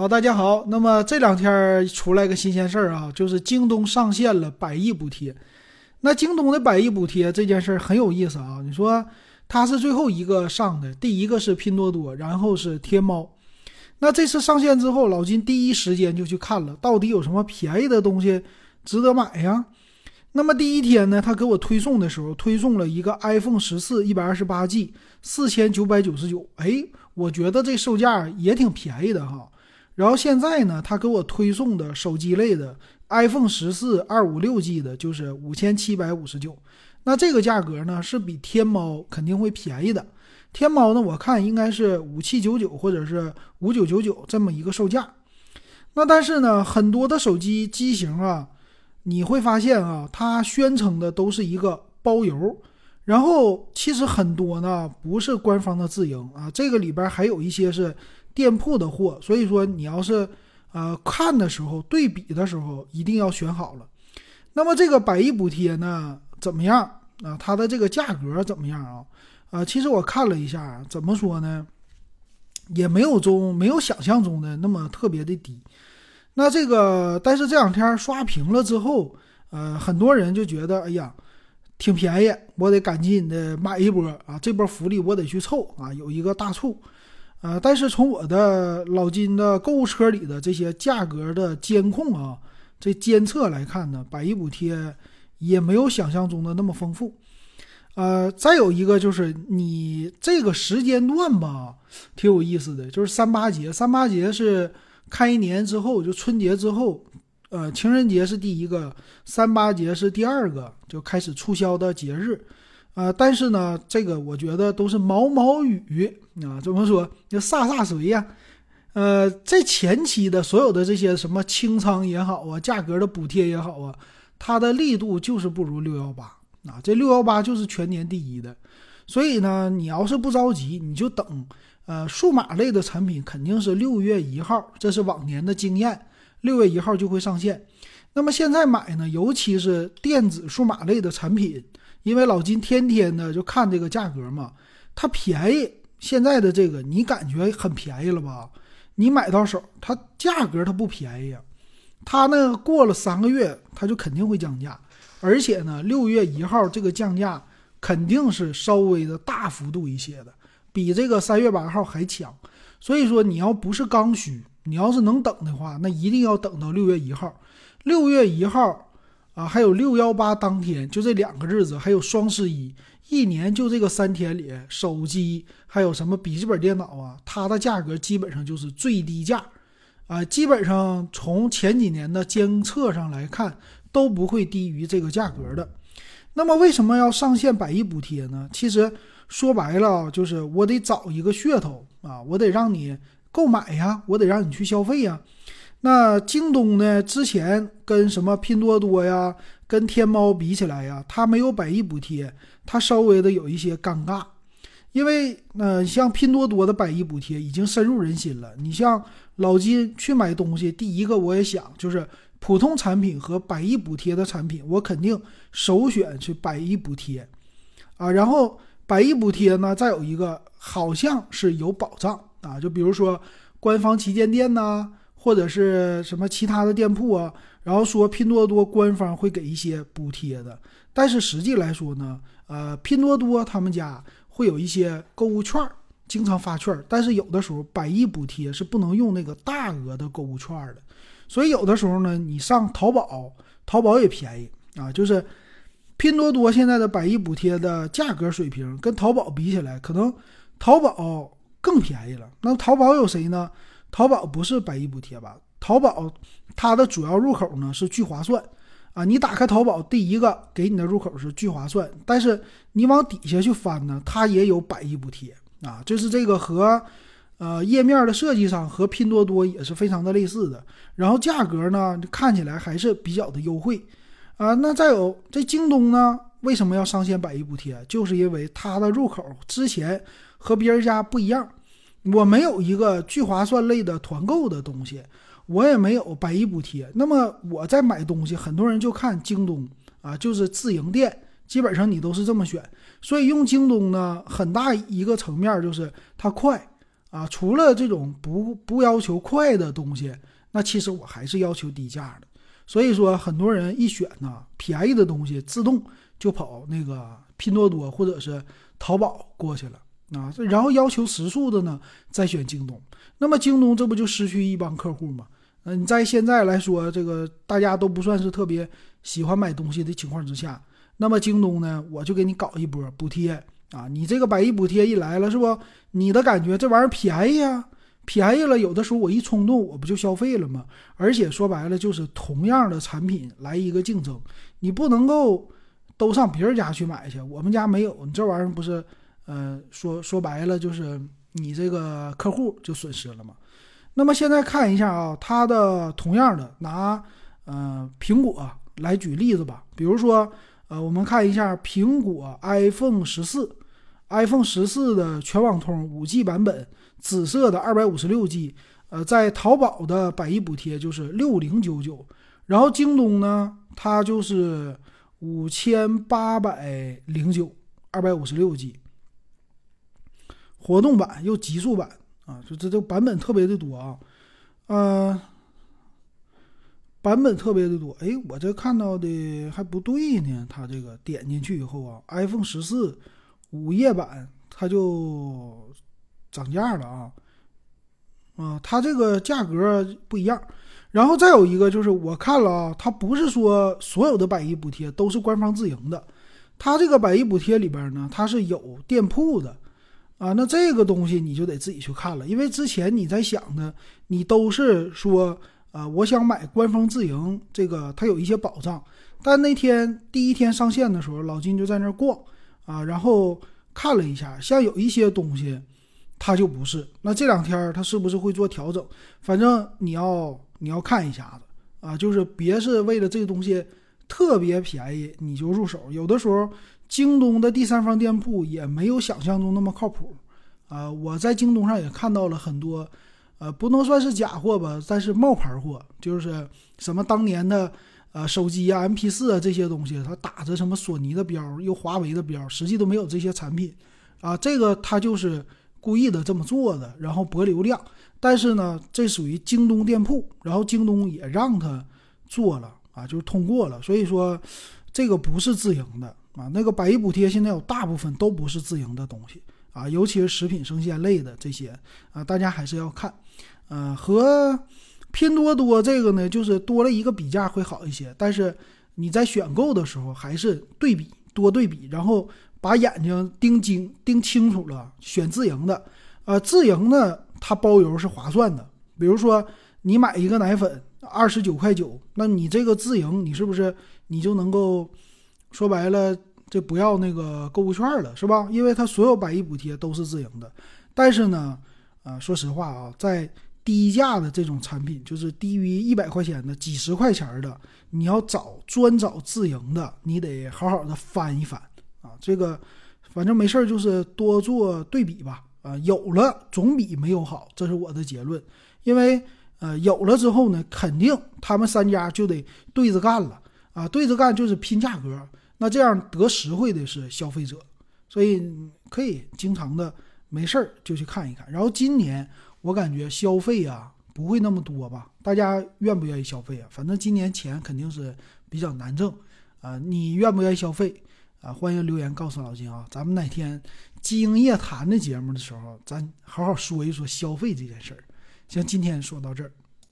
好，大家好。那么这两天出来个新鲜事儿啊，就是京东上线了百亿补贴。那京东的百亿补贴这件事儿很有意思啊。你说它是最后一个上的，第一个是拼多多，然后是天猫。那这次上线之后，老金第一时间就去看了，到底有什么便宜的东西值得买呀？那么第一天呢，他给我推送的时候，推送了一个 iPhone 十四一百二十八 G，四千九百九十九。哎，我觉得这售价也挺便宜的哈。然后现在呢，他给我推送的手机类的 iPhone 十四二五六 G 的，就是五千七百五十九。那这个价格呢，是比天猫肯定会便宜的。天猫呢，我看应该是五七九九或者是五九九九这么一个售价。那但是呢，很多的手机机型啊，你会发现啊，它宣称的都是一个包邮，然后其实很多呢不是官方的自营啊，这个里边还有一些是。店铺的货，所以说你要是呃看的时候对比的时候一定要选好了。那么这个百亿补贴呢怎么样啊？它的这个价格怎么样啊？啊，其实我看了一下，怎么说呢，也没有中没有想象中的那么特别的低。那这个但是这两天刷屏了之后，呃，很多人就觉得哎呀挺便宜，我得赶紧的买一波啊，这波福利我得去凑啊，有一个大促。呃，但是从我的老金的购物车里的这些价格的监控啊，这监测来看呢，百亿补贴也没有想象中的那么丰富。呃，再有一个就是你这个时间段吧，挺有意思的，就是三八节，三八节是开一年之后，就春节之后，呃，情人节是第一个，三八节是第二个，就开始促销的节日。啊，但是呢，这个我觉得都是毛毛雨啊，怎么说就洒洒水呀？呃，在前期的所有的这些什么清仓也好啊，价格的补贴也好啊，它的力度就是不如六幺八啊，这六幺八就是全年第一的。所以呢，你要是不着急，你就等。呃，数码类的产品肯定是六月一号，这是往年的经验，六月一号就会上线。那么现在买呢，尤其是电子数码类的产品。因为老金天天的就看这个价格嘛，它便宜，现在的这个你感觉很便宜了吧？你买到手，它价格它不便宜啊。它呢过了三个月，它就肯定会降价，而且呢六月一号这个降价肯定是稍微的大幅度一些的，比这个三月八号还强。所以说你要不是刚需，你要是能等的话，那一定要等到六月一号。六月一号。啊，还有六幺八当天，就这两个日子，还有双十一，一年就这个三天里，手机还有什么笔记本电脑啊，它的价格基本上就是最低价，啊，基本上从前几年的监测上来看，都不会低于这个价格的。那么为什么要上线百亿补贴呢？其实说白了，就是我得找一个噱头啊，我得让你购买呀，我得让你去消费呀。那京东呢？之前跟什么拼多多呀、跟天猫比起来呀，它没有百亿补贴，它稍微的有一些尴尬。因为呃，像拼多多的百亿补贴已经深入人心了。你像老金去买东西，第一个我也想就是普通产品和百亿补贴的产品，我肯定首选是百亿补贴啊。然后百亿补贴呢，再有一个好像是有保障啊，就比如说官方旗舰店呐。或者是什么其他的店铺啊，然后说拼多多官方会给一些补贴的，但是实际来说呢，呃，拼多多他们家会有一些购物券，经常发券，但是有的时候百亿补贴是不能用那个大额的购物券的，所以有的时候呢，你上淘宝，淘宝也便宜啊，就是拼多多现在的百亿补贴的价格水平跟淘宝比起来，可能淘宝更便宜了。那淘宝有谁呢？淘宝不是百亿补贴吧？淘宝它的主要入口呢是聚划算啊，你打开淘宝第一个给你的入口是聚划算，但是你往底下去翻呢，它也有百亿补贴啊，就是这个和呃页面的设计上和拼多多也是非常的类似的，然后价格呢看起来还是比较的优惠啊。那再有这京东呢，为什么要上线百亿补贴？就是因为它的入口之前和别人家不一样。我没有一个聚划算类的团购的东西，我也没有百亿补贴。那么我在买东西，很多人就看京东啊，就是自营店，基本上你都是这么选。所以用京东呢，很大一个层面就是它快啊，除了这种不不要求快的东西，那其实我还是要求低价的。所以说，很多人一选呢便宜的东西，自动就跑那个拼多多或者是淘宝过去了啊。然后要求实数的呢，再选京东。那么京东这不就失去一帮客户吗？嗯，在现在来说，这个大家都不算是特别喜欢买东西的情况之下，那么京东呢，我就给你搞一波补贴啊！你这个百亿补贴一来了，是不？你的感觉这玩意儿便宜啊？便宜了，有的时候我一冲动，我不就消费了吗？而且说白了，就是同样的产品来一个竞争，你不能够都上别人家去买去，我们家没有，你这玩意儿不是，呃，说说白了就是你这个客户就损失了嘛。那么现在看一下啊，它的同样的拿呃苹果来举例子吧，比如说呃，我们看一下苹果 iPhone 十四，iPhone 十四的全网通五 G 版本。紫色的二百五十六 G，呃，在淘宝的百亿补贴就是六零九九，然后京东呢，它就是五千八百零九，二百五十六 G，活动版又极速版啊，就这这版本特别的多啊，呃，版本特别的多，哎，我这看到的还不对呢，它这个点进去以后啊，iPhone 十四午夜版它就。涨价了啊，啊，它这个价格不一样。然后再有一个就是，我看了啊，它不是说所有的百亿补贴都是官方自营的，它这个百亿补贴里边呢，它是有店铺的啊。那这个东西你就得自己去看了，因为之前你在想的，你都是说啊，我想买官方自营，这个它有一些保障。但那天第一天上线的时候，老金就在那儿逛啊，然后看了一下，像有一些东西。它就不是，那这两天它是不是会做调整？反正你要你要看一下子啊，就是别是为了这个东西特别便宜你就入手。有的时候京东的第三方店铺也没有想象中那么靠谱啊。我在京东上也看到了很多，呃，不能算是假货吧，但是冒牌货，就是什么当年的呃手机啊、MP 四啊这些东西，它打着什么索尼的标又华为的标，实际都没有这些产品啊。这个他就是。故意的这么做的，然后博流量，但是呢，这属于京东店铺，然后京东也让他做了啊，就是通过了，所以说这个不是自营的啊。那个百亿补贴现在有大部分都不是自营的东西啊，尤其是食品生鲜类的这些啊，大家还是要看。呃，和拼多多这个呢，就是多了一个比价会好一些，但是你在选购的时候还是对比多对比，然后。把眼睛盯精盯清楚了，选自营的，呃，自营呢，它包邮是划算的。比如说，你买一个奶粉二十九块九，那你这个自营，你是不是你就能够说白了，这不要那个购物券了，是吧？因为它所有百亿补贴都是自营的。但是呢，呃，说实话啊，在低价的这种产品，就是低于一百块钱的、几十块钱的，你要找专找自营的，你得好好的翻一翻。啊，这个反正没事儿，就是多做对比吧。啊，有了总比没有好，这是我的结论。因为呃，有了之后呢，肯定他们三家就得对着干了。啊，对着干就是拼价格，那这样得实惠的是消费者，所以可以经常的没事儿就去看一看。然后今年我感觉消费啊不会那么多吧？大家愿不愿意消费啊？反正今年钱肯定是比较难挣啊。你愿不愿意消费？啊，欢迎留言告诉老金啊！咱们哪天经营夜谈的节目的时候，咱好好说一说消费这件事儿。行，今天说到这儿。